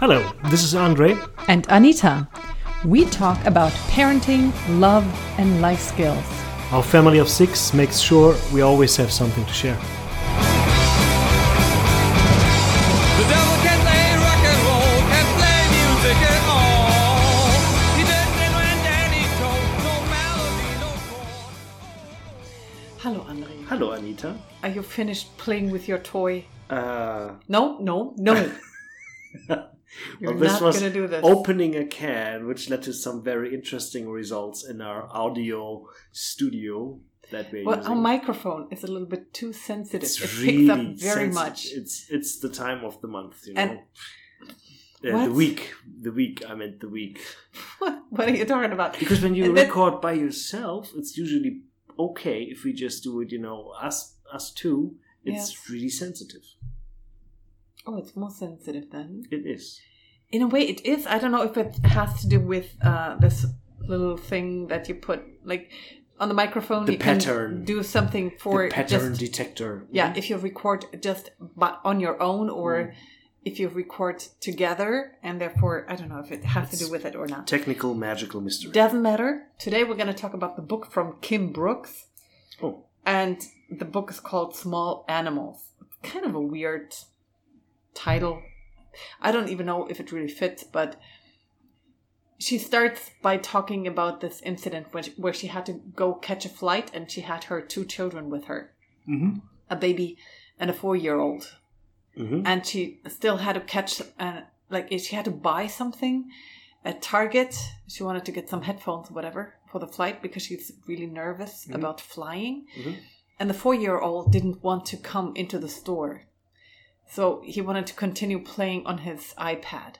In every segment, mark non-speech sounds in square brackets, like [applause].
Hello, this is Andre. And Anita. We talk about parenting, love, and life skills. Our family of six makes sure we always have something to share. The devil can play rock and roll, can play music at all. He doesn't when Danny told, no melody, no chord. Hello, Andre. Hello, Anita. Are you finished playing with your toy? Uh, No, no, no. [laughs] [laughs] You're well, this not was this. opening a can, which led to some very interesting results in our audio studio that we're well, using. our microphone is a little bit too sensitive. it's it really picks up very sensitive. much. It's it's the time of the month, you know. And- Uh, the week, the week. I meant the week. [laughs] What, what are you talking about? Because when you And then- record by yourself, it's usually okay if we just do it. You know, us us two. It's Yes. really sensitive. Oh, it's more sensitive then. It is. In a way, it is. I don't know if it has to do with uh, this little thing that you put, like, on the microphone. The you pattern. can do something for the pattern just detector. yeah. If you record just but on your own, or Mm. if you record together, and therefore, I don't know if it has to do with it or not. Technical magical mystery. Doesn't matter. Today we're going to talk about the book from Kim Brooks, oh, and the book is called Small Animals. Kind of a weird title. I don't even know if it really fits, but she starts by talking about this incident where she, where she had to go catch a flight and she had her two children with her Mhm. a baby and a four year old. Mhm. And she still had to catch, uh, like, she had to buy something at Target. She wanted to get some headphones or whatever for the flight because she's really nervous about flying. Mhm. And the four year old didn't want to come into the store. So he wanted to continue playing on his iPad.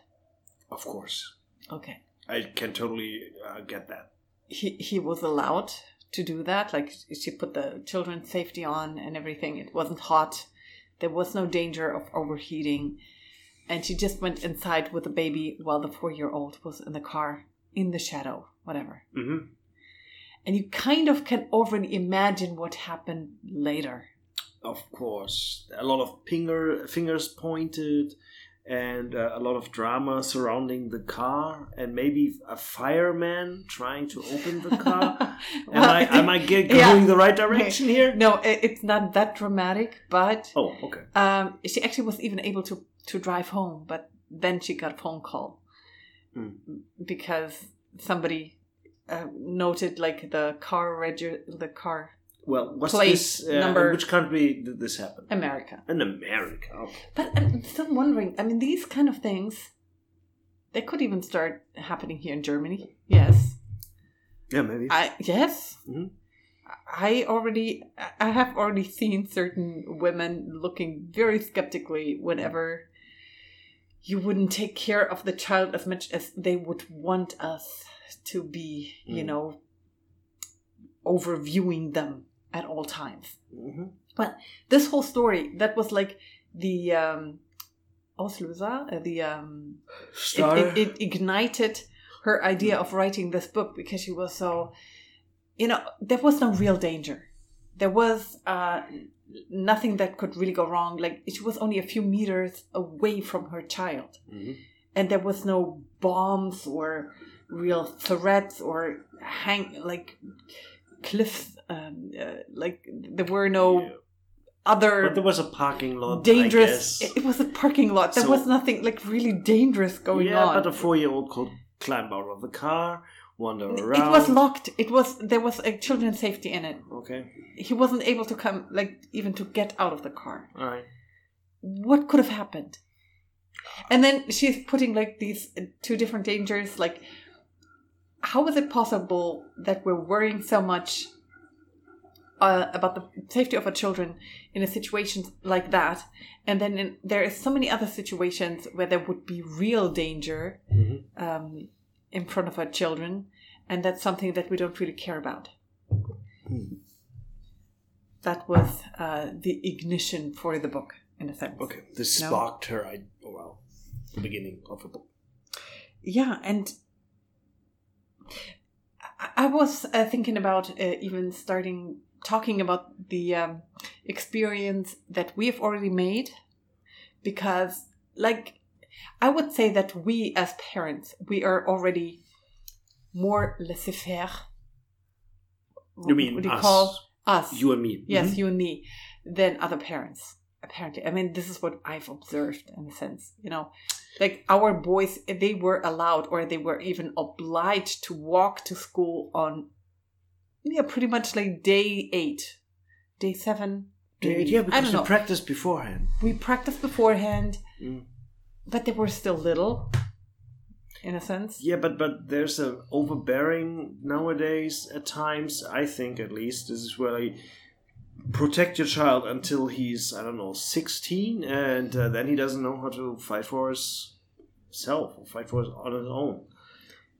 of course. Okay. I can totally uh, get that. He, he was allowed to do that. Like she put the children's safety on and everything. It wasn't hot. There was no danger of overheating. And she just went inside with the baby while the four year old was in the car, in the shadow, whatever. hmm And you kind of can already imagine what happened later. Of course, a lot of finger fingers pointed, and uh, a lot of drama surrounding the car, and maybe a fireman trying to open the car. [laughs] am Well, I am I get, [laughs] yeah. going the right direction here? No, it's not that dramatic, but Oh, okay. um, she actually was even able to, to drive home, but then she got a phone call Hmm. because somebody uh, noted like the car regu- the car Well, what's Plate this? Uh, number- which country did this happen? America. In America. Okay. But I'm still wondering. I mean, these kind of things they could even start happening here in Germany. Yes, Yeah, maybe. I yes. Mhm. I already I have already seen certain women looking very skeptically whenever you wouldn't take care of the child as much as they would want us to be, you Mm. know, overviewing them at all times. hmm But This whole story that was like the um uh, the um it, it, it ignited her idea of writing this book because she was so you know there was no real danger. There was uh nothing that could really go wrong. Like she was only a few meters away from her child. Mhm. and there was no bombs or real threats or hang like cliffs um, uh, like there were no Yeah. other But there was a parking lot. dangerous it, it was a parking lot there So- was nothing like really dangerous going yeah, on Yeah, but a four-year-old could climb out of the car, wander around. it was locked it was there was a children's safety in it Okay. he wasn't able to come like even to get out of the car All right. what could have happened and then she's putting like these uh, two different dangers like how is it possible that we're worrying so much uh, about the safety of our children in a situation like that and then in, there is so many other situations where there would be real danger Mhm. um, in front of our children and that's something that we don't really care about Hmm. that was uh, the ignition for the book in a sense Okay. This No. sparked her. I oh, well, the beginning of a book. Yeah, and I- I was uh, thinking about uh, even starting talking about the um, experience that we have already made because, like, I would say that we as parents, we are already more laissez-faire. You mean what do you us? call us? You and me. yes, Mhm. you and me, than other parents. Apparently, I mean, this is what I've observed in a sense. You know, like our boys, they were allowed, or they were even obliged to walk to school on, yeah, pretty much like day eight, day seven. Yeah, maybe. yeah, I because don't you know. practice beforehand. we practiced beforehand, Mm. but they were still little, in a sense. Yeah, but but there's a overbearing nowadays at times. I think at least this is where I protect your child until he's I don't know sixteen, and uh, then he doesn't know how to fight for himself or fight for his, on his own.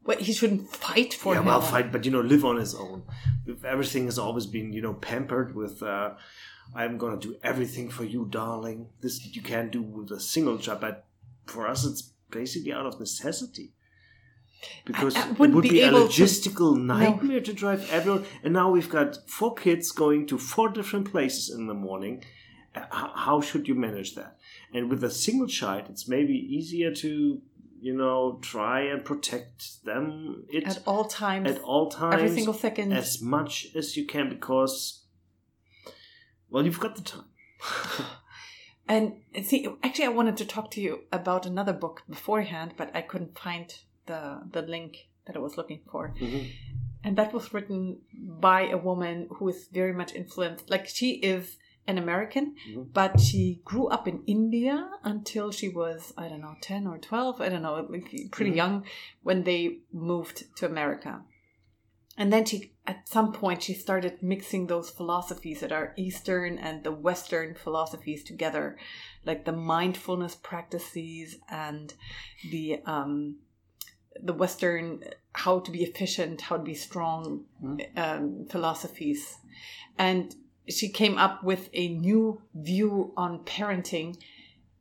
But he shouldn't fight for yeah, him. well, fight, but you know, live on his own. If everything has always been you know pampered with. Uh, I'm gonna do everything for you, darling. This you can't do with a single job, but for us, it's basically out of necessity. Because I it wouldn't be be, a able to- logistical nightmare to drive everyone. And now we've got four kids going to four different places in the morning. Uh, How should you manage that? And with a single child, it's maybe easier to, you know, try and protect them. It at all times, at all times, every single second. as much as you can, because, well, you've got the time. [laughs] And see, actually, I wanted to talk to you about another book beforehand, but I couldn't find the the link that I was looking for. Mhm. And that was written by a woman who is very much influenced. Like she is an American, Mhm. but she grew up in India until she was I don't know ten or twelve. I don't know, pretty Mhm. young when they moved to America. And then she, at some point, she started mixing those philosophies that are Eastern and the Western philosophies together, like the mindfulness practices and the um, the Western how to be efficient, how to be strong um, philosophies, and she came up with a new view on parenting,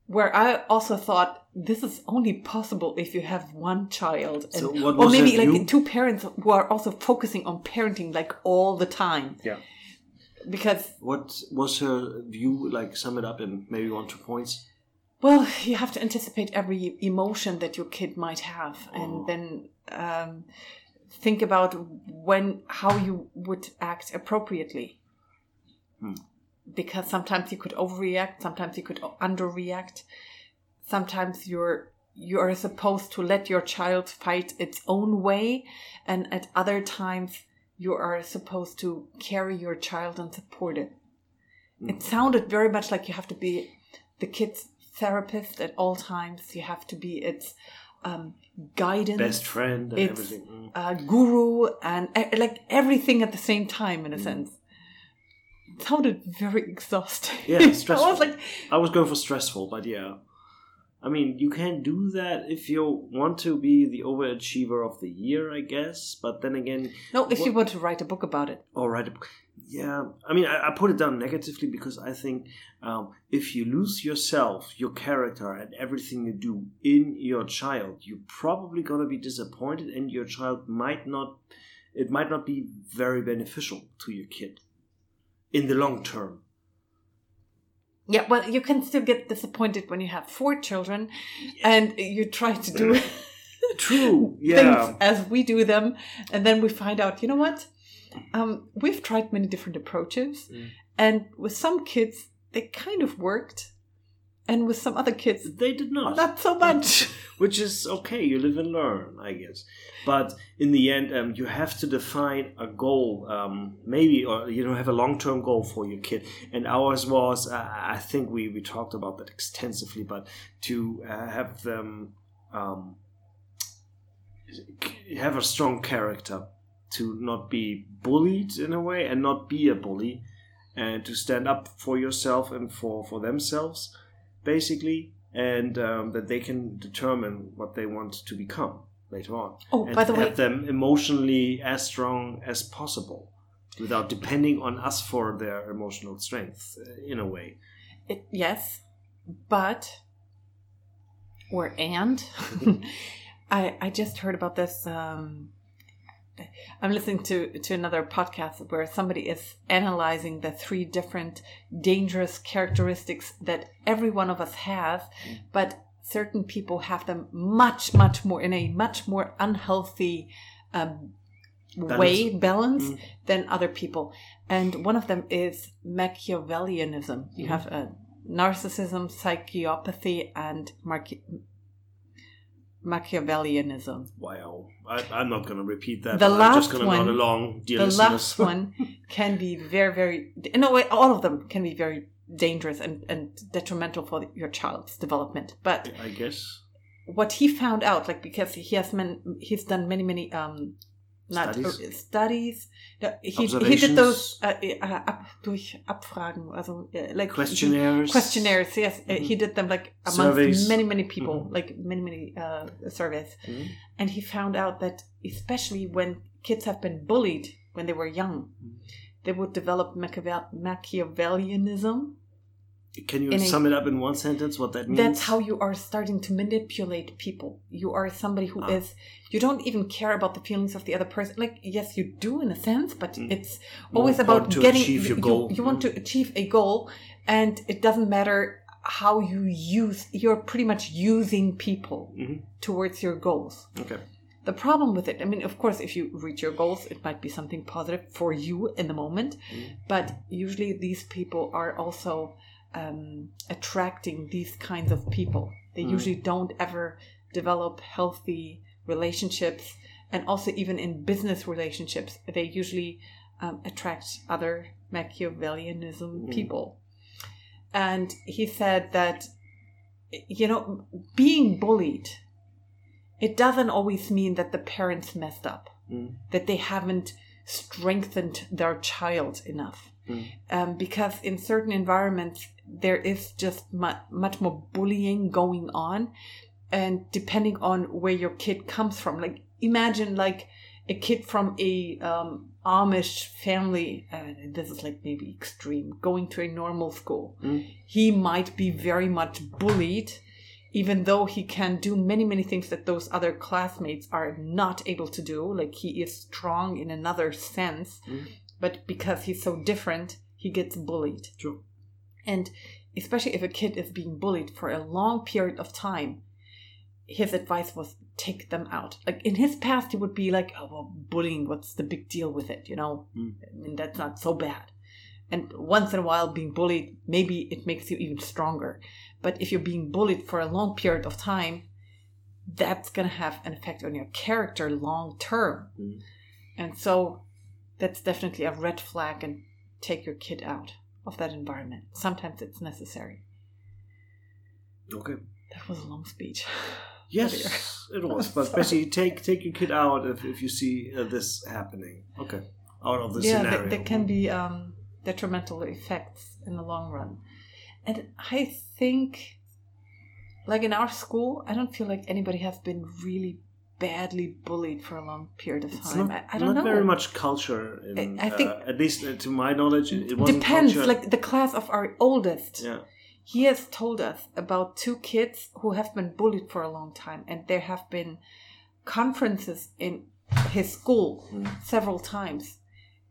where I also thought this is only possible if you have one child, and, So or maybe like view? two parents who are also focusing on parenting like all the time, Yeah. because What was her view? Like, sum it up in maybe one, two points. Well, you have to anticipate every emotion that your kid might have, Oh. and then um, think about when how you would act appropriately. Hmm. Because sometimes you could overreact, sometimes you could underreact, sometimes you're you are supposed to let your child fight its own way, and at other times you are supposed to carry your child and support it. It sounded very much like you have to be the kid's therapist at all times. You have to be its um, guidance, Best friend and It's- everything. Mm. uh, guru, and uh, like everything at the same time, in a sense. Sounded very exhausting. Yeah, [laughs] I stressful. was like, I was going for stressful, but yeah. I mean, you can do that if you want to be the overachiever of the year, I guess. But then again, no, if you want to write a book about it. or write a book, yeah. I mean, I, I put it down negatively because I think um, if you lose yourself, your character, and everything you do in your child, you're probably gonna be disappointed, and your child might not. It might not be very beneficial to your kid in the long term. Yeah, well, you can still get disappointed when you have four children and you try to do True. [laughs] Yeah. things as we do them, and then we find out, you know what? Um, we've tried many different approaches, Mm. and with some kids, they kind of worked, and with some other kids, They did not. not so much. [laughs] which is okay you live and learn i guess but in the end um, you have to define a goal um, maybe or you know have a long-term goal for your kid and ours was uh, i think we, we talked about that extensively but to uh, have them um, have a strong character to not be bullied in a way and not be a bully and to stand up for yourself and for, for themselves basically and um, that they can determine what they want to become later on Oh, and by the way, have them emotionally as strong as possible without depending on us for their emotional strength uh, in a way it, yes, but or and [laughs] [laughs] I I just heard about this. Um, I'm listening to to another podcast where somebody is analyzing the three different dangerous characteristics that every one of us has, but certain people have them much, much more in a much more unhealthy um, way, balance, Mm. than other people. And one of them is Machiavellianism. You have a narcissism, psychopathy, and Marchi- Machiavellianism. Wow. I, I'm not going to repeat that. The but I'm just last going to nod along, dear the listeners. last [laughs] one can be very, very. No, wait, all of them can be very dangerous and, and detrimental for your child's development. But I guess. what he found out, like because he has man, he's done many, many um, not Studies? uh, studies. No, he he did those uh, uh, ab, durch Abfragen, also uh, like he- Questionnaires. questionnaires. Yes, uh, he did them like amongst Surveys. many, many people, Mhm. like many, many uh, surveys, Mhm. and he found out that especially when kids have been bullied when they were young, Mm. they would develop Machiavellianism. Can you in a- sum it up in one sentence what that means? That's how you are starting to manipulate people. You are somebody who is. Ah. You don't even care about the feelings of the other person. Like yes, you do in a sense, but Mm. it's More always about important to getting. achieve your you- goal. You, want to achieve a goal, and it doesn't matter how you use. You're pretty much using people Mhm. towards your goals. Okay. The problem with it, I mean, of course, if you reach your goals, it might be something positive for you in the moment, Mm. but usually these people are also um, attracting these kinds of people. They Mm. usually don't ever develop healthy relationships, and also even in business relationships, they usually um, attract other Machiavellianism Mm. people. And he said that, you know, being bullied, it doesn't always mean that the parents messed up, Mm. that they haven't strengthened their child enough. Mm. Um, because in certain environments, there is just mu- much more bullying going on. And depending on where your kid comes from, like imagine like a kid from a um, Amish family, uh, this is like maybe extreme, going to a normal school, Mm. he might be very much bullied, even though he can do many, many things that those other classmates are not able to do. Like he is strong in another sense, Mm. but because he's so different, he gets bullied. True. And especially if a kid is being bullied for a long period of time, his advice was take them out. Like in his past, he would be like, "Oh, well, bullying. What's the big deal with it? You know, Mm. I mean, that's not so bad." And once in a while, being bullied, maybe it makes you even stronger. But if you're being bullied for a long period of time, that's going to have an effect on your character long term. Mm. And so that's definitely a red flag and take your kid out of that environment. Sometimes it's necessary. Okay. That was a long speech. [sighs] Yes, it [laughs] was. But basically, take take your kid out if, if you see uh, this happening. Okay. Out of the yeah, scenario. there, there can be um, detrimental effects in the long run. And I think, like in our school, I don't feel like anybody has been really badly bullied for a long period of It's time. not, I, I don't not know. very much culture. In, I- I think- uh, at least uh, to my knowledge, it, it wasn't Depends. culture. Like the class of our oldest, yeah. he has told us about two kids who have been bullied for a long time, and there have been conferences in his school Mm. several times.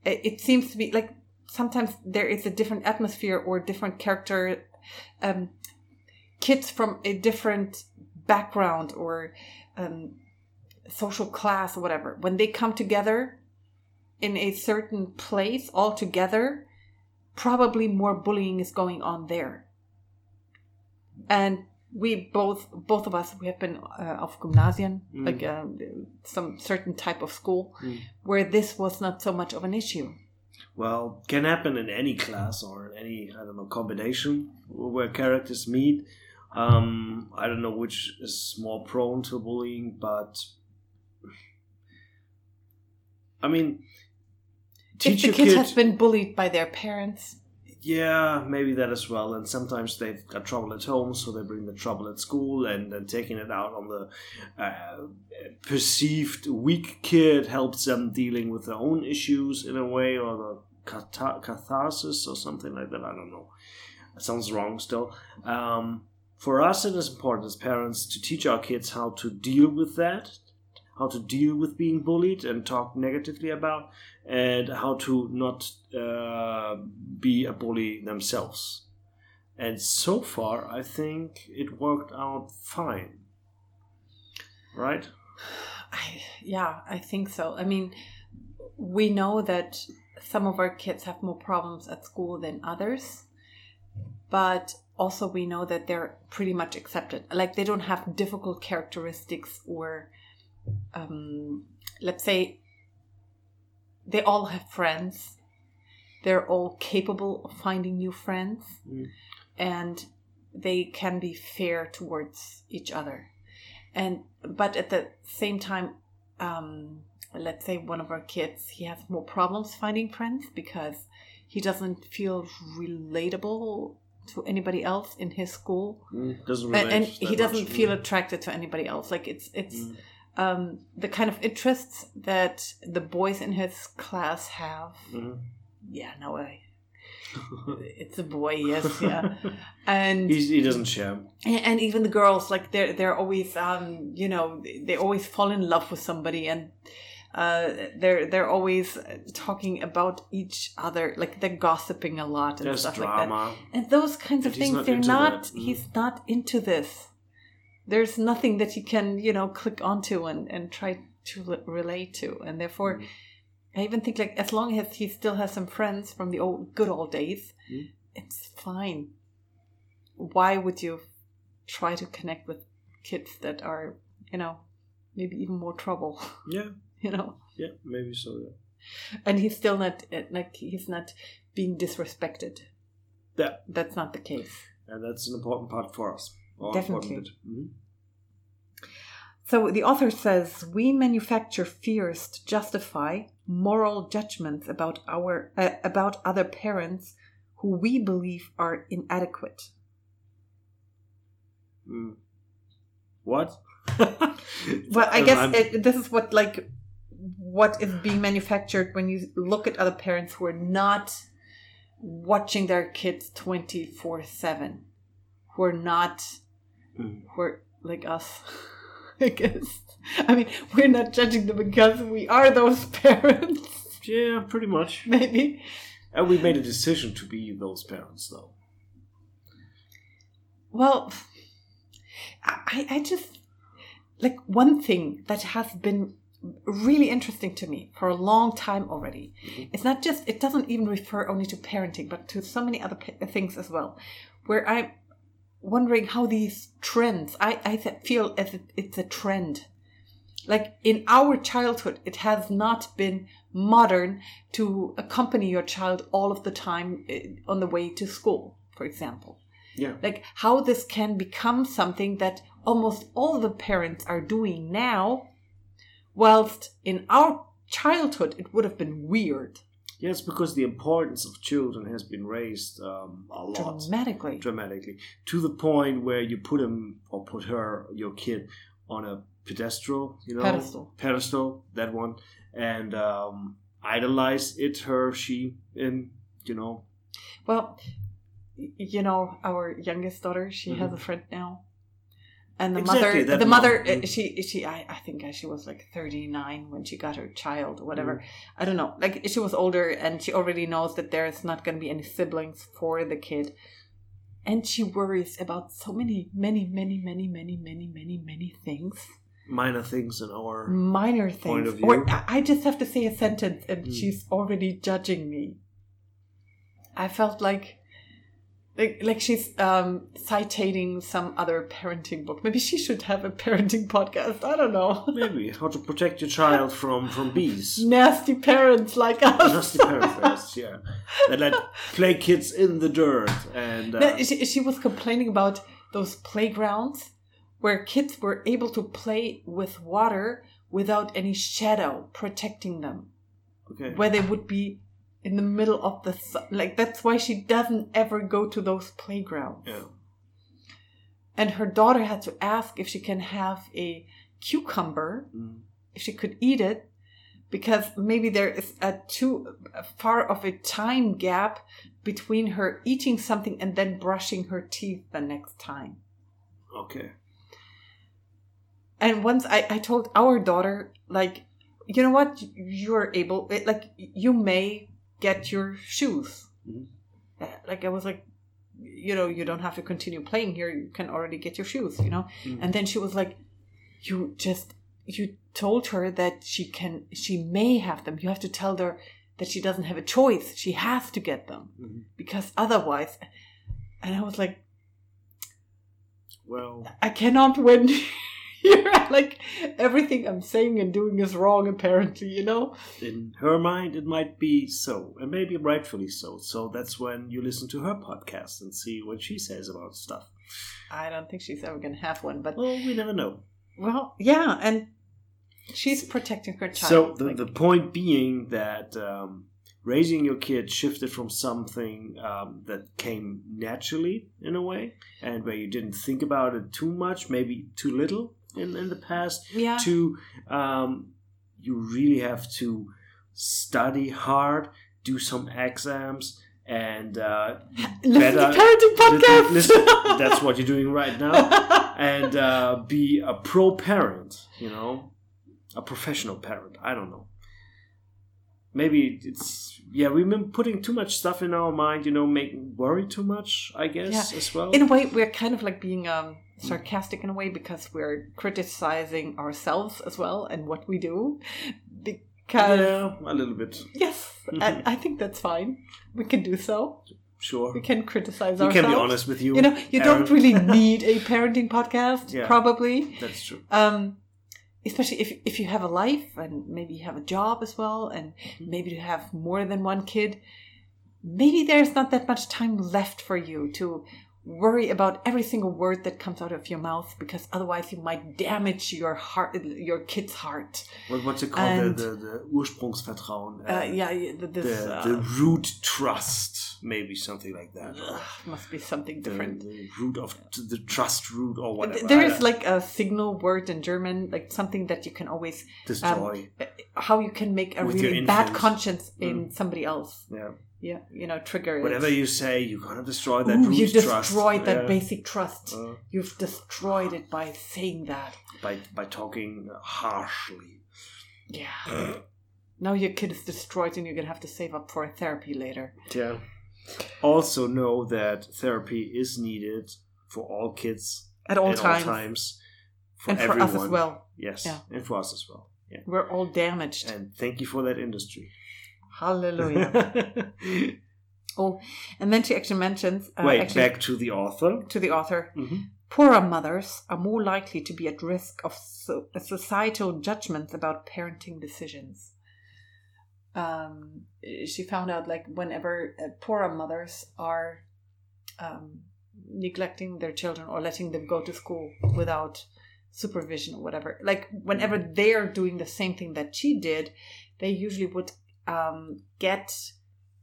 It, it seems to be like sometimes there is a different atmosphere or different character. Um, kids from a different background or um, social class or whatever, when they come together in a certain place all together, probably more bullying is going on there. And we both, both of us, we have been uh, of Gymnasien, Mm. like um, some certain type of school, Mm. where this was not so much of an issue. Well, can happen in any class or in any I don't know combination where characters meet. Um, I don't know which is more prone to bullying, but I mean, if the kid kid. has been bullied by their parents, Yeah, maybe that as well. And sometimes they've got trouble at home, so they bring the trouble at school, and then taking it out on the uh, perceived weak kid helps them dealing with their own issues in a way, or the catha- catharsis or something like that. I don't know. That sounds wrong still. Um, for us, it is important as parents to teach our kids how to deal with that, how to deal with being bullied and talk negatively about, and how to not uh, be a bully themselves. And so far, I think it worked out fine. Right? I, yeah, I think so. I mean, we know that some of our kids have more problems at school than others, but also we know that they're pretty much accepted. Like they don't have difficult characteristics or, um, let's say, they all have friends. They're all capable of finding new friends, Mm. and they can be fair towards each other. And but at the same time, um, let's say one of our kids he has more problems finding friends because he doesn't feel relatable to anybody else in his school Mm, doesn't and, and he doesn't much. feel attracted to anybody else like it's it's Mm. Um, the kind of interests that the boys in his class have Mhm. yeah no I, [laughs] it's a boy yes yeah [laughs] and He's, he doesn't share. and even the girls like they're they're always um you know they always fall in love with somebody and uh they're they're always talking about each other like they're gossiping a lot and There's stuff like that and those kinds of And things they're not. Mm. he's not into this there's nothing that he can you know click onto and and try to relate to and therefore Mm. i even think like as long as he still has some friends from the old good old days Mm. it's fine why would you try to connect with kids that are you know maybe even more trouble [laughs] Yeah, you know yeah, maybe so. Yeah. and he's still not uh, like he's not being disrespected Yeah. that's not the case And that's an important part for us. Or Definitely. Mhm. So the author says we manufacture fears to justify moral judgments about our uh, about other parents who we believe are inadequate. Mm. What? [laughs] Well, I [laughs] guess it, this is what like what is being manufactured when you look at other parents who are not watching their kids 24/7 who are not Mm. who are like us [laughs] I guess I mean we're not judging them because we are those [laughs] parents yeah, pretty much. maybe And we made a decision to be those parents, though. Well, I, I just like one thing that has been really interesting to me for a long time already. Mhm. It's not just, it doesn't even refer only to parenting, but to so many other p- things as well, where I'm wondering how these trends, I, I feel as it, it's a trend. Like in our childhood, it has not been modern to accompany your child all of the time eh, on the way to school, for example Yeah. like how this can become something that almost all the parents are doing now whilst in our childhood it would have been weird Yes, because the importance of children has been raised um, a lot. dramatically dramatically to the point where you put him or put her your kid on a pedestal you know Pedestal. pedestal that one and um idolize it her she and you know well you know our youngest daughter she has Mhm. a friend now and the Exactly, mother the mother Mm. she she I, I think she was like 39 when she got her child or whatever Mm-hmm. i don't know like she was older and she already knows that there's not going to be any siblings for the kid and she worries about so many many many many many many many many things minor things in our minor Point things of view. or I- i just have to say a sentence and Mm. she's already judging me i felt like like, like she's um citating some other parenting book. Maybe she should have a parenting [laughs] podcast. I don't know. [laughs] Maybe. How to protect your child from from bees. Nasty parents like us. [laughs] Nasty parents yeah. That let play kids in the dirt and uh, No, she, she was complaining about those playgrounds where kids were able to play with water without any shadow protecting them, okay. Where they would be in the middle of the sun. Like, that's why she doesn't ever go to those playgrounds. yeah And her daughter had to ask if she can have a cucumber, Mm. if she could eat it, because maybe there is a too far of a time gap between her eating something and then brushing her teeth the next time. okay And once I, I told our daughter, like, you know what, you're able, like, you may get your shoes. Mhm. Uh, Like, I was like, you know, you don't have to continue playing here. You can already get your shoes, you know. Mm. And then she was like, "You just you told her that she can, she may have them. You have to tell her that she doesn't have a choice. She has to get them Mhm. because otherwise." And I was like, Well, I cannot win. [laughs] [laughs] Here, like everything I'm saying and doing is wrong. Apparently, you know. in her mind, it might be so, and maybe rightfully so. So that's when you listen to her podcast and see what she says about stuff. I don't think she's ever gonna have one, but Well, we never know. well, yeah, and she's protecting her child. So the, like- the point being that um, raising your kid shifted from something um, that came naturally in a way, and where you didn't think about it too much, maybe too little in, in the past, yeah, to um, you really have to study hard, do some exams, and uh, [laughs] listen better- to parenting [laughs] podcast. listen, [laughs] that's what you're doing right now and uh, be a pro parent, you know, a professional parent. I don't know. Maybe it's yeah. We've been putting too much stuff in our mind, you know, making worry too much. I guess Yeah. as well. in a way, we're kind of like being um, sarcastic in a way because we're criticizing ourselves as well and what we do. Because yeah, a little bit. yes, I, I think that's fine. We can do so. Sure, We can criticize we ourselves. can be honest with you. You know, you don't really [laughs] need a parenting podcast, Yeah. probably. That's true. um especially if if you have a life and maybe you have a job as well and Mm-hmm. maybe you have more than one kid maybe there's not that much time left for you to worry about every single word that comes out of your mouth because otherwise you might damage your heart your kid's heart What, what's it called? And- the, the, the Ursprungsvertrauen. uh, yeah The, this uh, the root trust, maybe something like that. must be something different the root of the trust root or whatever. there is like a signal word in german like something that you can always destroy. how you can make a With really bad conscience in somebody else yeah, yeah you know trigger it. whatever you say, you're gonna destroy that Ooh, you trust. destroyed that Yeah. basic trust. Uh, You've destroyed it by saying that. by by talking harshly. Yeah. now your kid is destroyed and you're going to have to save up for a therapy later. Yeah. Also know that therapy is needed for all kids At all at times. all times. For and for us as well. Yes, Yeah. and for us as well. Yeah. We're all damaged. And thank you for that industry. Hallelujah. [laughs] oh, and then she actually mentions uh, Wait, actually, back to the author. to the author Mhm. poorer mothers are more likely to be at risk of so- societal judgments about parenting decisions. Um, she found out like whenever uh, poorer mothers are um, neglecting their children or letting them go to school without supervision or whatever, like whenever they're doing the same thing that she did, they usually would um, get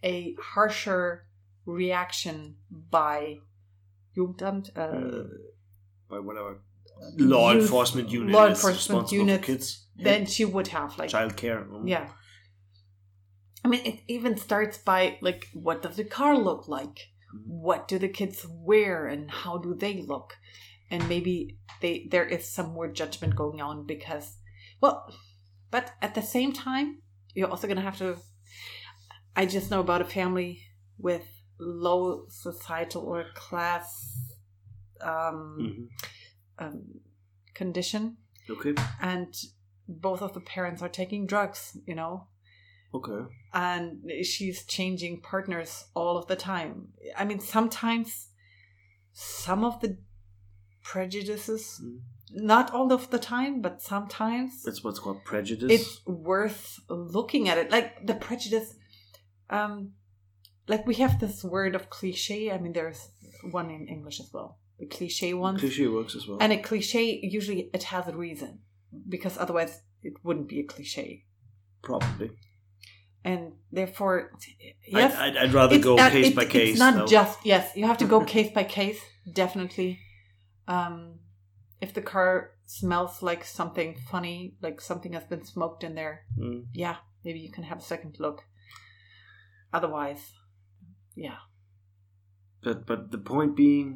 a harsher reaction by Jugendamt, uh, By whatever law Youth- enforcement unit law enforcement unit, kids. then she would have like child care. mm. yeah. I mean, it even starts by like, what does the car look like? What do the kids wear, and how do they look? And maybe they there is some more judgment going on because, well, but at the same time, you're also gonna have to. I just know about a family with low societal or class um, Mhm. um, condition, Okay. and both of the parents are taking drugs. You know, Okay. and she's changing partners all of the time. I mean, sometimes some of the prejudices, Mm. Not all of the time, but sometimes It's what's called prejudice. it's worth looking at it. Like the prejudice, um, like we have this word of cliche. I mean, there's one in English as well, the cliche one. Cliche works as well. And a cliche usually it has a reason because otherwise it wouldn't be a cliche. Probably. And therefore, yes, I'd, I'd, rather go not- case by case. It's not though. just yes. You have to go [laughs] case by case. Definitely. Um, if the car smells like something funny, like something has been smoked in there, Mm. yeah, maybe you can have a second look. Otherwise, yeah. But but the point being,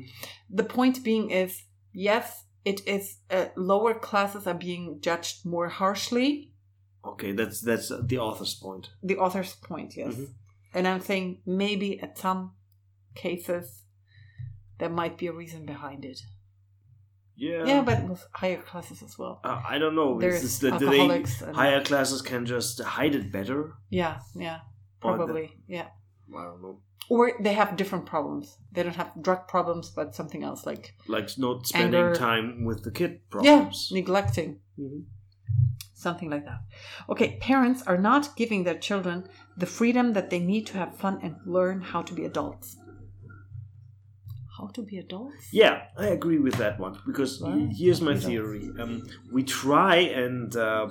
The point being is yes, it is uh, lower classes are being judged more harshly. okay, that's that's the author's point. The author's point, yes. Mhm. And I'm saying maybe at some cases there might be a reason behind it. Yeah. Yeah, but with higher classes as well. Uh, I don't know. There's Is the, do they, higher classes can just hide it better? Yeah, yeah, Or the- probably. Yeah. I don't know. Or they have different problems. They don't have drug problems, but something else like Like not spending Anger. time with the kid problems. yeah, neglecting, Mhm. something like that. Okay, parents are not giving their children the freedom that they need to have fun and learn how to be adults. How to be adults? Yeah, I agree with that one because Wow. here's my theory. Um, we try and uh,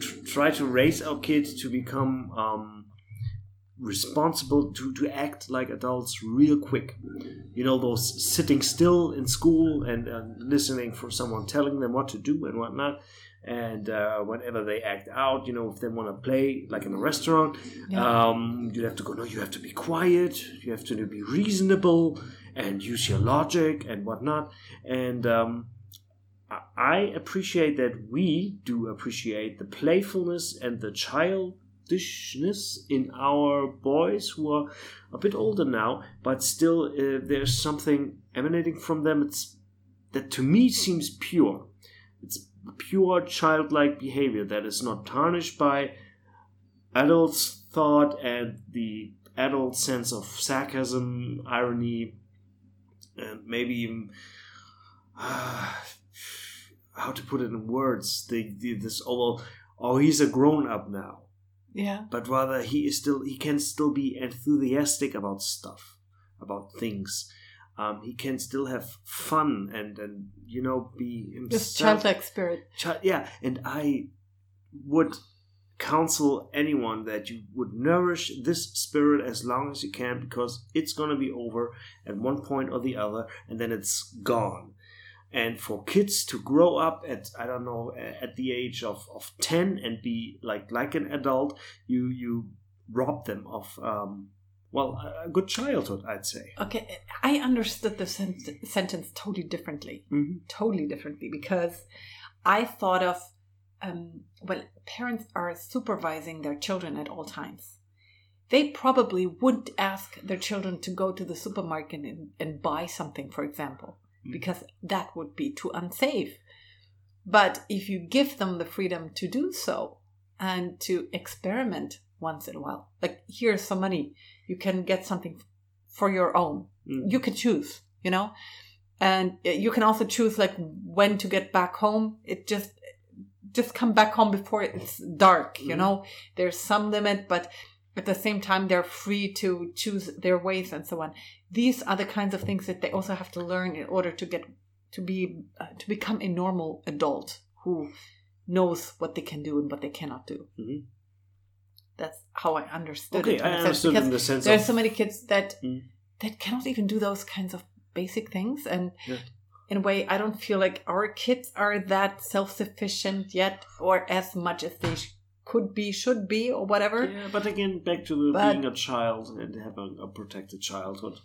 tr- try to raise our kids to become um, responsible to, to act like adults real quick. You know, those sitting still in school and uh, listening for someone telling them what to do and whatnot. And uh, whenever they act out, you know, if they want to play, like in a restaurant, Yeah. um, you have to go, no, you have to be quiet, you have to be reasonable and use your logic and whatnot. And um, I- appreciate that we do appreciate the playfulness and the childishness in our boys who are a bit older now, but still uh, there's something emanating from them. It's that to me seems pure. It's pure childlike behavior that is not tarnished by adults' thought and the adult sense of sarcasm, irony, and maybe even how to put it in words. The, the this oh well, oh he's a grown up now, Yeah. but rather he is still he can still be enthusiastic about stuff, about things. Um, he can still have fun and and you know be himself. This childlike spirit. Chi- yeah, and I would counsel anyone that you would nourish this spirit as long as you can because it's going to be over at one point or the other and then it's gone and for kids to grow up at i don't know at the age of, of 10 and be like like an adult you you rob them of um well a- good childhood i'd say Okay, I understood the sen- sentence totally differently. Mhm. Totally differently because I thought of, um, well, parents are supervising their children at all times. They probably wouldn't ask their children to go to the supermarket and, and buy something, for example, Mm. because that would be too unsafe. But if you give them the freedom to do so and to experiment once in a while, like here's some money, you can get something for your own Mm. you can choose you know and uh, you can also choose like when to get back home it just just come back home before it's dark you Mhm. know there's some limit but at the same time they're free to choose their ways and so on these are the kinds of things that they also have to learn in order to get to be uh, to become a normal adult who knows what they can do and what they cannot do Mhm. that's how i understood okay it i understood in the sense there's of so many kids that Mm. that cannot even do those kinds of basic things and Yeah. In a way i don't feel like our kids are that self-sufficient yet or as much as they sh- could be should be or whatever Yeah, but again, back to the But- being a child and having a protected childhood,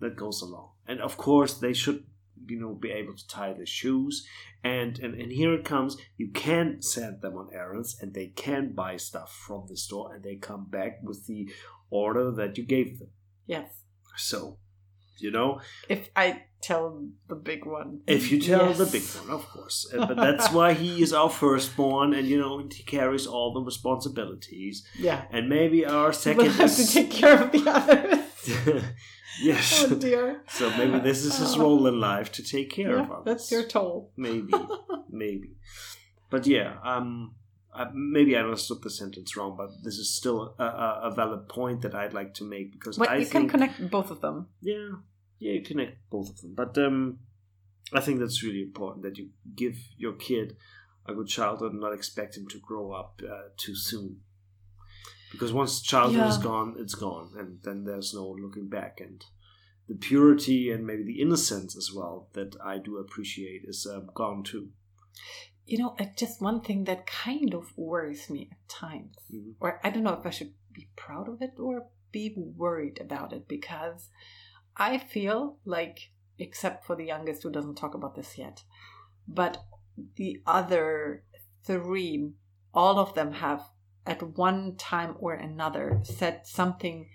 that goes along. And of course, they should, you know, be able to tie their shoes. And and, and here it comes. You can send them on errands, and they can buy stuff from the store, and they come back with the order that you gave them. yes So, you know, if i tell the big one if you tell Yes. the big one, of course. [laughs] But that's why he is our firstborn, and you know, he carries all the responsibilities. yeah And maybe our we'll second have to take care of the others [laughs] yes. oh dear So maybe this is his role in life to take care yeah, of others. that's your toll maybe, [laughs] maybe. But yeah, um, I, maybe I understood the sentence wrong, but this is still a, a, a valid point that I'd like to make because but I you think can connect both of them yeah, yeah, you connect both of them. But um, I think that's really important that you give your kid a good childhood and not expect him to grow up uh, too soon. Because once childhood is gone, it's gone, and then there's no looking back. And the purity and maybe the innocence as well that I do appreciate is um, gone too. you know uh, just one thing that kind of worries me at times Mhm. or i don't know if i should be proud of it or be worried about it because i feel like except for the youngest who doesn't talk about this yet but the other three all of them have at one time or another said something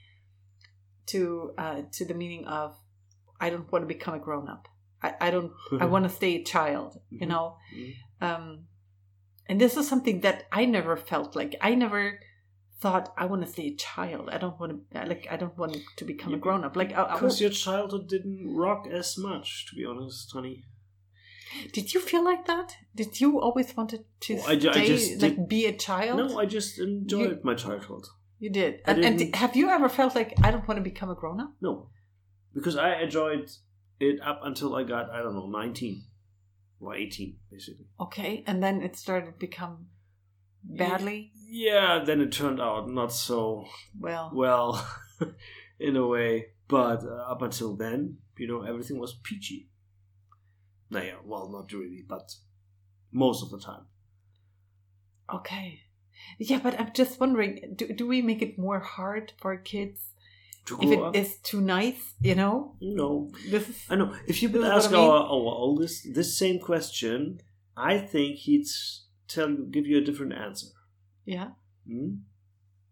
to uh, to the meaning of I don't want to become a grown up. I, I don't. [laughs] I want to stay a child. You Mhm. know. Mhm. Um, and this is something that I never felt like. I never thought I want to stay a child. I don't want to like. I don't want to become a grown up. Like, I, I Because was, your childhood didn't rock as much, to be honest, honey. did you feel like that? Did you always wanted to Oh, I I stay just like did- be a child? No, I just enjoyed my childhood. you did. I And, and have you ever felt like I don't want to become a grown up? No, because I enjoyed it up until I got I don't know nineteen or eighteen, basically. Okay, and then it started to become badly. Yeah, then it turned out not so Well, well, [laughs] in a way. But uh, up until then, you know, everything was peachy. Nah, yeah, well, not really, but most of the time. okay. Yeah, but I'm just wondering, do, do we make it more hard for kids To if grow up, it is too nice? You know, no, this is I know. If you would ask I mean. our, our oldest this same question, I think he'd s- tell you, give you a different answer. yeah. Hmm?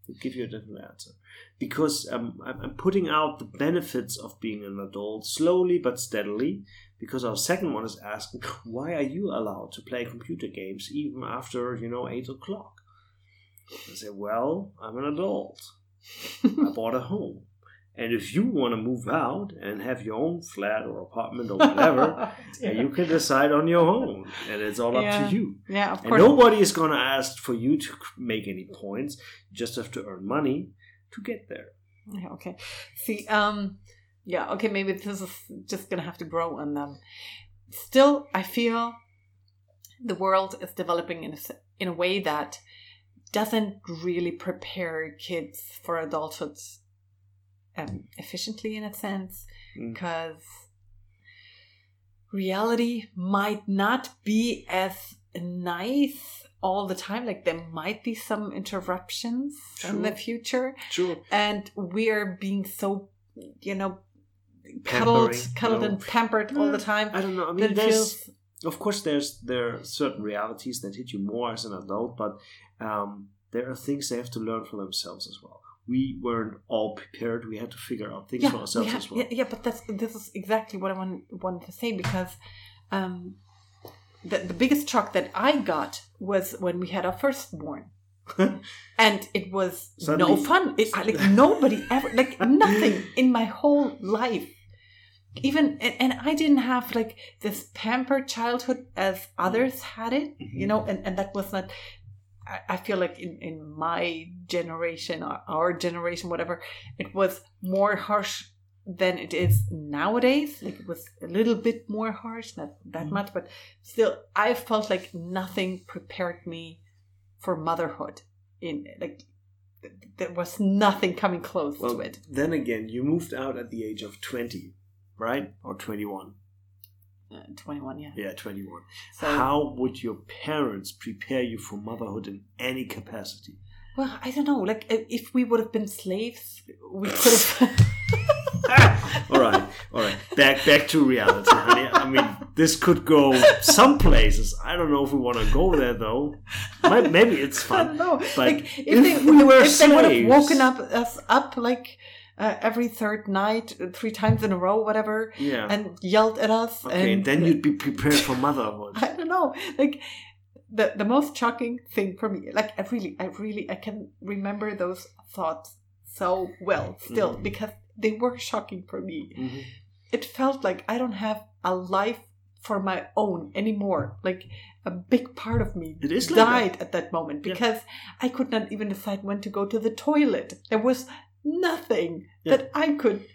He'd give you a different answer because um, I'm, I'm putting out the benefits of being an adult slowly but steadily. Because our second one is asking, why are you allowed to play computer games even after you know eight o'clock? I say, well, I'm an adult. I bought a home. And if you want to move out and have your own flat or apartment or whatever, [laughs] yeah. you can decide on your own. And it's all up to you. yeah, of And course. nobody is going to ask for you to make any points. You just have to earn money to get there. Yeah, okay. See, um, yeah, okay, maybe this is just gonna have to grow on them. Still, I feel the world is developing in a, in a way that doesn't really prepare kids for adulthood um, efficiently, in a sense, Mm. because reality might not be as nice all the time. Like there might be some interruptions in the future Sure. and we're being so you know cuddled cuddled no. and pampered all the time I don't know. I mean, there's, of course, there's there are certain realities that hit you more as an adult, but um, there are things they have to learn for themselves as well. We weren't all prepared. We had to figure out things yeah, for ourselves have- as well. yeah yeah but that's this is exactly what i want, wanted to say because um the, the biggest shock that i got was when we had our firstborn [laughs] and it was no fun. It, like nobody ever like nothing [laughs] in my whole life. Even and, and i didn't have like this pampered childhood as others had it you know and, and that was not I- feel like in, in my generation or our generation, whatever, it was more harsh than it is nowadays. Like it was a little bit more harsh, not that Mhm. much, but still, I felt like nothing prepared me for motherhood. In like, there was nothing coming close Well, to it. then again, you moved out at the age of twenty, right, or twenty-one? Uh, Twenty-one, yeah. Yeah, twenty-one. So, How would your parents prepare you for motherhood in any capacity? well, I don't know. Like, if we would have been slaves, we could have. [laughs] [laughs] all right, all right. Back back to reality, honey. I mean, this could go some places. I don't know if we want to go there though. Maybe it's fun. I don't know. But like if, if they, we were if they would have woken up us up like uh, every third night, uh, three times in a row, whatever, Yeah. and yelled at us, okay, and then you'd be [laughs] prepared for motherhood. I don't know, like the the most shocking thing for me, like I really, I really, I can remember those thoughts so well still Mhm. because they were shocking for me. Mhm. It felt like I don't have a life for my own anymore. Like a big part of me It is like died at that moment Yeah. because I could not even decide when to go to the toilet. There was nothing Yeah. that I could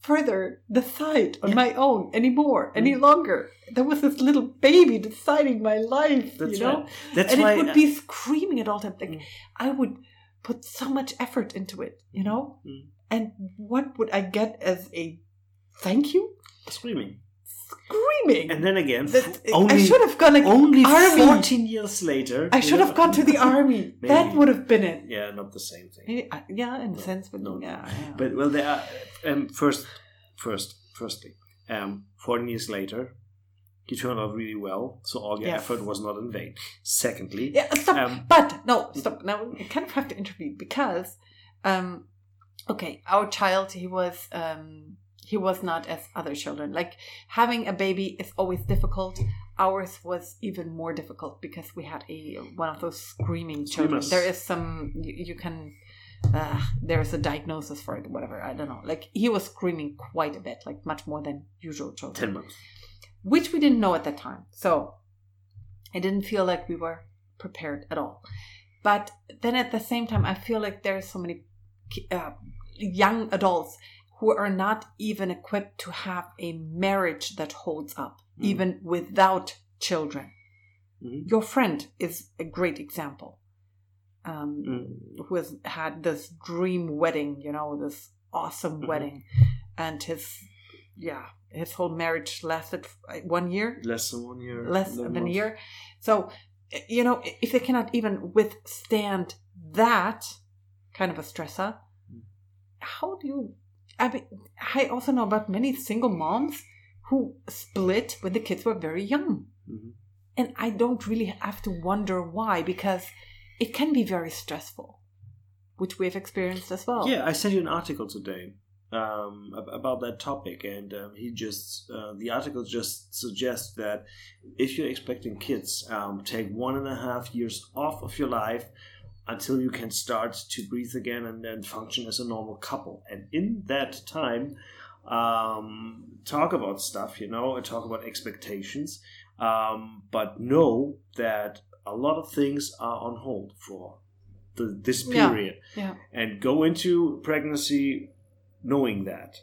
further decide on Yeah. my own anymore, any Mm. longer. There was this little baby deciding my life, That's you know? right. That's and why it would be screaming at all times. Like Mm. I would put so much effort into it, you know? Mm. And what would I get as a thank you? screaming. Screaming. And then again, That- f- I only should have gone like only army. fourteen years later. I should have gone to the [laughs] army. That would have been it. Yeah, not the same thing. Maybe, uh, yeah, in a sense, but no, no. yeah, yeah. But well, there are. Um, first, first, firstly, um, fourteen years later, you turned out really well, so all your Yes. effort was not in vain. Secondly, yeah, stop. um, but no, stop. Now I kind of have to intervene because, um, okay, our child he was um he was not as other children. Like having a baby is always difficult. Ours was even more difficult because we had a one of those screaming children. Screamers. There is some you, you can uh, there's a diagnosis for it, whatever. I don't know. Like he was screaming quite a bit, like much more than usual children Ten months. which we didn't know at that time. So I didn't feel like we were prepared at all. But then at the same time, I feel like there are so many uh, young adults who are not even equipped to have a marriage that holds up, Mm. even without children. Mhm. Your friend is a great example. Um, Mm. who has had this dream wedding, you know, this awesome Mhm. wedding, and his, yeah, his whole marriage lasted uh, one year, Less than one year. less eleven than a year. So, you know, if they cannot even withstand that kind of a stressor, Mm. how do you? I mean, I also know about many single moms who split when the kids were very young. Mhm. And I don't really have to wonder why, because it can be very stressful, which we've experienced as well. Yeah, I sent you an article today um, about that topic, and um, he just uh, the article just suggests that if you're expecting kids, um, take one and a half years off of your life until you can start to breathe again and then function as a normal couple, and in that time. Um, talk about stuff, you know, and talk about expectations, um, but know that a lot of things are on hold for the, this Yeah. period Yeah. and go into pregnancy knowing that.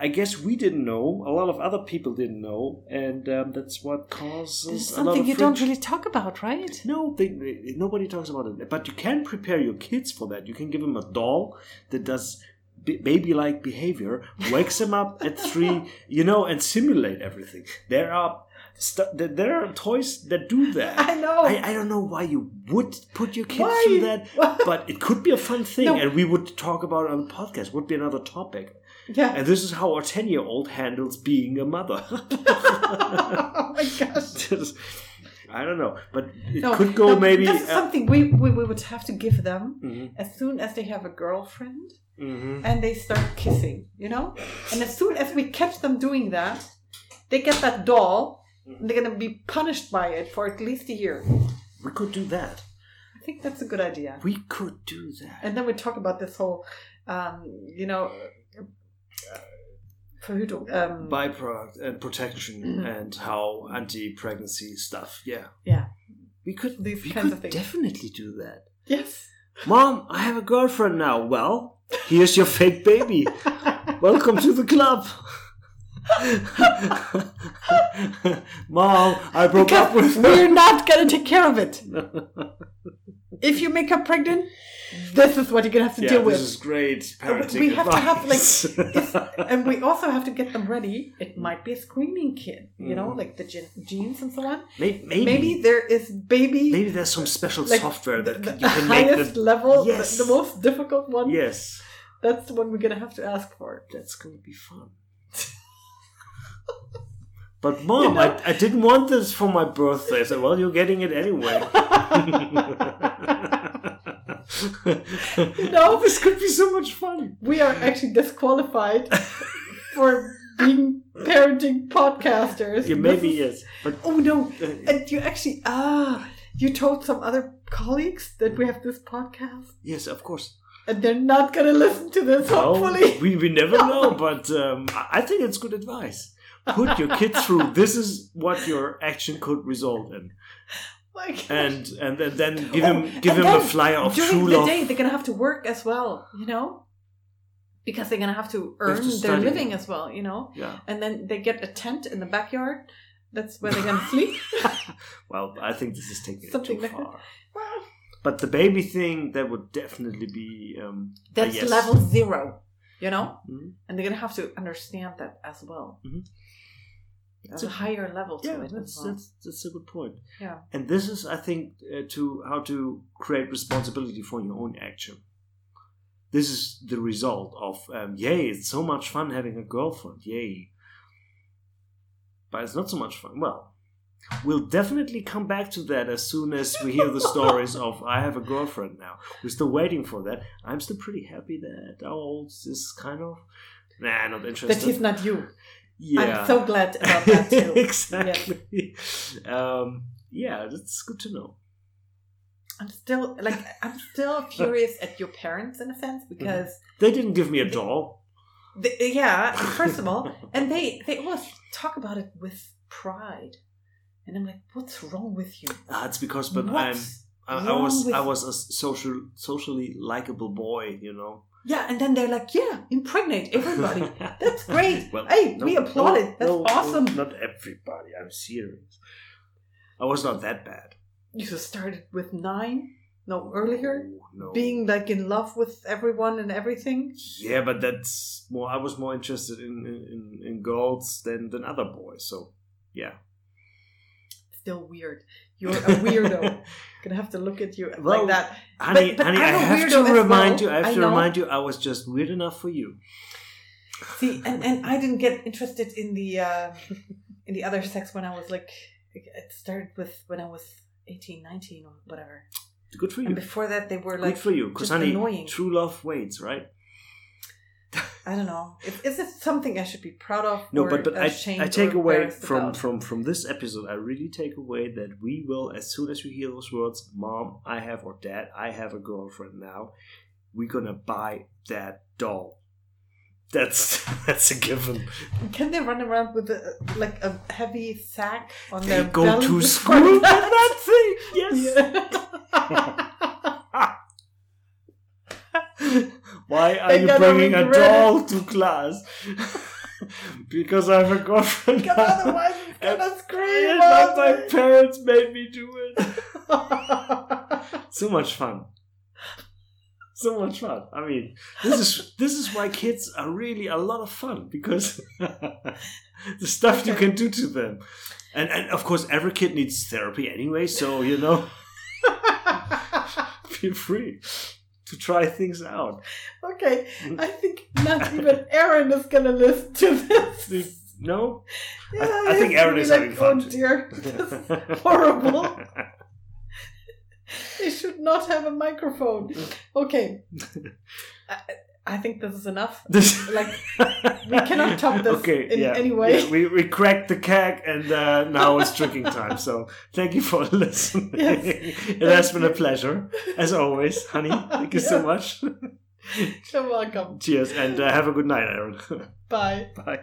I, guess we didn't know. A lot of other people didn't know, and um, that's what causes a lot something you don't really talk about, right? No, they, they- nobody talks about it. But you can prepare your kids for that. You can give them a doll that does b- baby-like behavior, wakes them up at [laughs] three, you know, and simulate everything. There are there- there are toys that do that. I know. I, I don't know why you would put your kids Why? through that, [laughs] but it could be a fun thing, No. and we would talk about it on the podcast. Would be another topic, yeah. and this is how our ten-year-old handles being a mother. [laughs] [laughs] oh my gosh. Just- I don't know, but it No, could go no, maybe. This is uh, something we, we, we would have to give them mhm, as soon as they have a girlfriend mhm. and they start kissing, you know? And as soon as we catch them doing that, they get that doll and they're going to be punished by it for at least a year. We could do that. I think that's a good idea. We could do that. And then we talk about this whole, um, you know, Verhütung, um, Byproduct and protection Mhm. and how anti-pregnancy stuff. Yeah, yeah. we could. These we kinds could of things. definitely do that. Yes. Mom, I have a girlfriend now. Well, here's your fake baby. [laughs] Welcome to the club. [laughs] Mom, I broke up Because with we're not going to take care of it. [laughs] If you make her pregnant, this is what you're going to have to yeah, deal with. this is great parenting we have to have, like, [laughs] and we also have to get them ready. It might be a screaming kid, you know, Mhm. like the gen- genes and so on. May- maybe, Maybe there is baby, maybe there's some special like, software that the, you the can make highest the level, the- Yes. the, most difficult one. yes. That's the one we're gonna have to ask for. That's gonna be fun. But mom, You know- I, I didn't want this for my birthday. I said, well, you're getting it anyway. [laughs] No. this could be so much fun. We are actually disqualified for being parenting podcasters. Yeah, maybe is- yes, but Oh no! uh, And you actually ah, you told some other colleagues that we have this podcast, yes, of course. and they're not gonna listen to this. Well, Hopefully, we, we never [laughs] know, but um, I think it's good advice. Put your kid through. This is what your action could result in, [laughs] and and then, then give Oh, him give him a flyer of during true the love. day they're gonna have to work as well you know because they're gonna have to They have earn to their living as well you know Yeah. and then they get a tent in the backyard that's where they're gonna sleep [laughs] Well, I think this is taking it Something too like that. far. well But the baby thing, that would definitely be. Um, that's yes. level zero you know Mhm. and they're gonna have to understand that as well Mhm. There's a higher level to Yeah, it that's, well. that's that's a good point. yeah And this is, I think, uh, to how to create responsibility for your own action. This is the result of, um, yay, it's so much fun having a girlfriend, yay. But it's not so much fun. Well, we'll definitely come back to that as soon as we hear the stories of I have a girlfriend now. We're still waiting for that. I'm still pretty happy that our old is kind of Nah, not interested. that he's not you. Yeah. I'm so glad about that [laughs] too. exactly. Um, yeah, that's good to know. I'm still like I'm still furious at your parents in a sense because They didn't give me a doll. they, yeah, first of all, [laughs] and they they always talk about it with pride, and I'm like, what's wrong with you? It's because, but I'm. I, I was I was a social socially likable boy, you know. Yeah, and then they're like, yeah, impregnate everybody. [laughs] That's great. Well, hey, no, we applaud no, it. That's no, awesome. not everybody. I'm serious. I was not that bad. You just started with nine, no earlier, No, no. being like in love with everyone and everything. Yeah, but that's more. I was more interested in in, in girls than than other boys. So yeah. Still weird. You're a weirdo. [laughs] Gonna have to look at you Well, like that. Honey, but honey, I I'm a have to remind well. you. I have I to know. remind you. I was just weird enough for you. See, and, and I didn't get interested in the uh, in the other sex when I was like, it started with when I was 18, 19 or whatever. Good for you. And before that, they were like Good for you, because annoying. true love waits, right? I don't know. Is, is it something I should be proud of? No, but but I, I take away from about? from from this episode. I really take away that we will, as soon as we hear those words, "Mom, I have," or "Dad, I have a girlfriend now," we're gonna buy that doll. That's [laughs] that's a given. Can they run around with a, like a heavy sack on They their go belly to school with that? [laughs] that thing. Yes. [laughs] Yeah. Why are you bringing a doll to class? [laughs] because I have a girlfriend. Because otherwise it's [laughs] gonna scream. My parents made me do it. [laughs] So much fun. So much fun. I mean, this is this is why kids are really a lot of fun because the stuff you can do to them, and and of course every kid needs therapy anyway. So you know, feel free to try things out. okay, mm. I think not even [laughs] Aaron is gonna listen to this. No, Yeah, I think he's Aaron is be having fun Oh dear, [laughs] this is horrible. [laughs] They should not have a microphone. Okay, I, I think this is enough. [laughs] This- [laughs] Like, we cannot top this in any way. Yeah, we, we cracked the keg and uh, now it's drinking time. So thank you for [laughs] listening. Yes. it has been a pleasure, as always, honey. Thank you so much. You're welcome. Cheers and uh, have a good night, Aaron. Bye. Bye.